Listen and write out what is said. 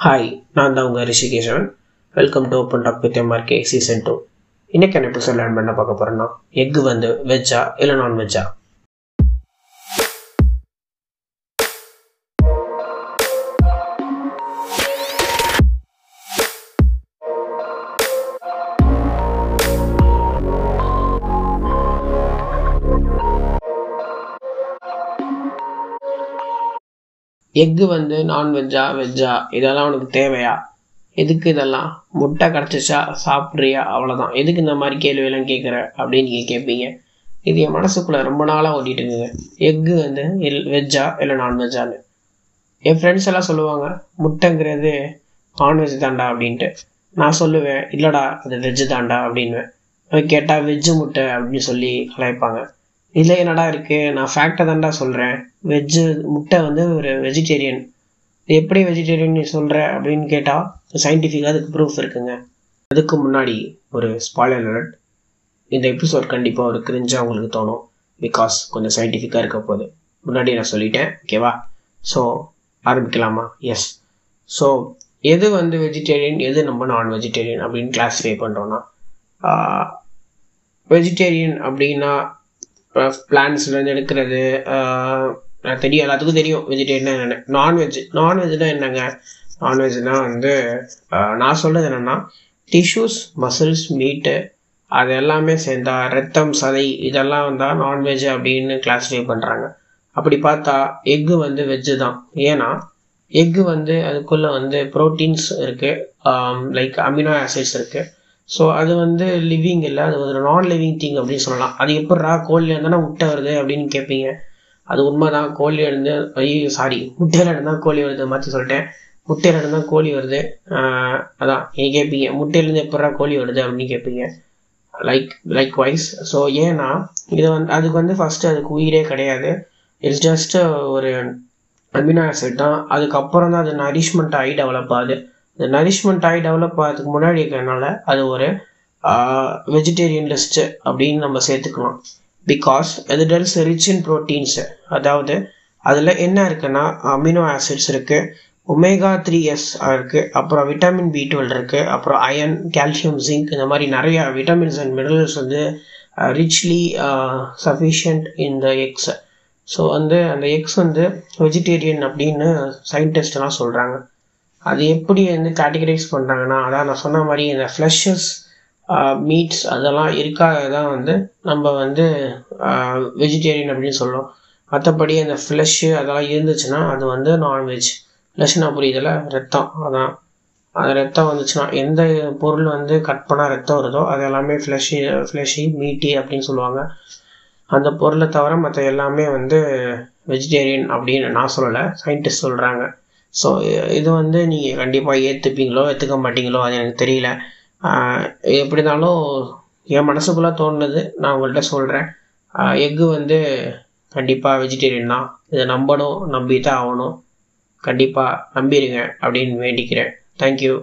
Hi நான் தான் உங்கள் Rishikeshan welcome to open talk with MRK season two இன்னைக்கு எபிசோட் லேர்ன் பண்ண பார்க்க போகிறேன்னா எக் வந்து வெஜ்ஜா இல்லை நான்வெஜ்ஜா எக்கு வந்து நான்வெஜ்ஜா வெஜ்ஜா இதெல்லாம் உனக்கு தேவையா? எதுக்கு இதெல்லாம்? முட்டை கிடச்சிச்சா சாப்பிட்றியா? அவ்வளோதான் எதுக்கு இந்த மாதிரி கேள்வியெல்லாம் கேட்குற அப்படின்னு நீங்கள் கேட்பீங்க இது என் மனசுக்குள்ளே ரொம்ப நாளாக ஓட்டிகிட்டு இருக்குங்க எக்கு வந்து இல் வெஜ்ஜா இல்லை நான்வெஜ்ஜான்னு என் ஃப்ரெண்ட்ஸ் எல்லாம் சொல்லுவாங்க முட்டைங்கிறது நான்வெஜ் தாண்டா அப்படின்ட்டு. நான் சொல்லுவேன் இல்லைடா அது வெஜ்ஜு தாண்டா அப்படின்வேன் கேட்டால் வெஜ்ஜு முட்டை அப்படின்னு சொல்லி கலாய்ப்பாங்க இதில் என்னடா இருக்குது நான் ஃபேக்டை தான்டா சொல்கிறேன் வெஜ்ஜு முட்டை வந்து ஒரு வெஜிடேரியன் எப்படி வெஜிடேரியன் நீ சொல்கிற அப்படின்னு கேட்டால் சயின்டிஃபிக்காக அதுக்கு ப்ரூஃப் இருக்குங்க. அதுக்கு முன்னாடி ஒரு ஸ்பாய்லர் அலர்ட் இந்த எபிசோட் கண்டிப்பாக ஒரு கிரிஞ்சாக உங்களுக்கு தோணும். பிகாஸ் கொஞ்சம் சயின்டிஃபிக்காக இருக்க போகுது. முன்னாடி நான் சொல்லிட்டேன் ஓகேவா ஸோ ஆரம்பிக்கலாமா? எஸ் ஸோ எது வந்து வெஜிடேரியன் எது நம்ம நான் வெஜிடேரியன் அப்படின்னு கிளாஸிஃபை பண்ணுறோன்னா வெஜிடேரியன் அப்படின்னா பிளான்ஸ்லேருந்து எடுக்கிறது தெரியும் எல்லாத்துக்கும் தெரியும் வெஜிடேரியன் என்னென்ன. நான்வெஜ் நான்வெஜ்னா என்னங்க? நான்வெஜ்னா வந்து நான் சொல்கிறது என்னென்னா டிஷ்யூஸ் மசில்ஸ் மீட்டு அது எல்லாமே சேர்ந்தா ரத்தம் சதை இதெல்லாம் வந்தால் நான்வெஜ் அப்படின்னு கிளாஸிஃபை பண்ணுறாங்க அப்படி பார்த்தா எக்கு வந்து வெஜ்ஜு தான். ஏன்னா எக்கு வந்து அதுக்குள்ளே வந்து ப்ரோட்டீன்ஸ் இருக்குது லைக் அமினோ ஆசிட்ஸ் இருக்குது ஸோ அது வந்து லிவிங் இல்லை அது ஒரு நான் லிவிங் திங் அப்படின்னு சொல்லலாம். அது எப்படா கோழியில் இருந்தால் முட்டை வருது அப்படின்னு கேட்பீங்க. அது உண்மைதான் கோழி இருந்து ஐயோ சாரி முட்டையில் இருந்தால் கோழி வருது மாற்றி சொல்லிட்டேன். முட்டையில் இருந்தால் கோழி வருது. அதான் நீங்கள் கேட்பீங்க. முட்டையிலேருந்து எப்படா கோழி வருது அப்படின்னு கேட்பீங்க. லைக் லைக் வைஸ் ஸோ ஏன்னா இது வந்து அதுக்கு வந்து ஃபஸ்ட்டு அதுக்கு உயிரே கிடையாது. இட்ஸ் ஜஸ்ட் ஒரு அமினோ ஆசிட் தான். அதுக்கப்புறம் தான் அது நரிஷ்மெண்ட் ஆகி டெவலப் ஆகுது. இந்த நரிஷ்மெண்ட் ஆகி டெவலப் ஆகிறதுக்கு முன்னாடி இருக்கிறதுனால அது ஒரு வெஜிடேரியன் லிஸ்ட்டு அப்படின்னு நம்ம சேர்த்துக்கலாம். பிகாஸ் அது டெல்ஸ் ரிச் இன் ப்ரோட்டீன்ஸு அதாவது அதில் என்ன இருக்குன்னா அமினோ ஆசிட்ஸ் இருக்குது ஒமேகா த்ரீ எஸ் இருக்குது அப்புறம் விட்டமின் பி டுவெல் இருக்குது அப்புறம் அயன் கால்சியம் ஜிங்க் இந்த மாதிரி நிறையா விட்டமின்ஸ் அண்ட் மினரல்ஸ் வந்து richly sufficient in the eggs so வந்து அந்த எக்ஸ் வந்து வெஜிடேரியன் அப்படின்னு சயின்டிஸ்ட்லாம் சொல்கிறாங்க அது எப்படி வந்து கேட்டகரைஸ் பண்ணுறாங்கன்னா அதான் நான் சொன்ன மாதிரி இந்த ஃப்ளஷஸ் மீட்ஸ் அதெல்லாம் இருக்காத தான் வந்து நம்ம வந்து வெஜிடேரியன் அப்படின்னு சொல்லுவோம் மற்றபடி அந்த ஃப்ளஷ்ஷு அதெல்லாம் இருந்துச்சுன்னா அது வந்து நான்வெஜ் ஃப்ளஷ்னா புரியுதில்ல? ரத்தம் அதான். அது ரத்தம் வந்துச்சுன்னா எந்த பொருள் வந்து கட் பண்ணால் ரத்தம் வருதோ அது எல்லாமே ஃப்ளஷி ஃப்ளஷி மீட்டி அப்படின்னு சொல்லுவாங்க. அந்த பொருளை தவிர மற்ற எல்லாமே வந்து வெஜிடேரியன் அப்படின்னு நான் சொல்லலை சயின்டிஸ்ட் சொல்கிறாங்க ஸோ இது வந்து நீங்கள் கண்டிப்பாக ஏற்றுப்பீங்களோ ஏற்றுக்க மாட்டீங்களோ அது எனக்கு தெரியல. எப்படி இருந்தாலும் என் மனசுக்குள்ளே தோணுது நான் உங்கள்கிட்ட சொல்கிறேன் எக்கு வந்து கண்டிப்பாக வெஜிடேரியன் தான். இதை நம்பணும் நம்பி தான் ஆகணும். கண்டிப்பாக நம்பிடுங்க அப்படின்னு வேண்டிக்கிறேன். தேங்க்யூ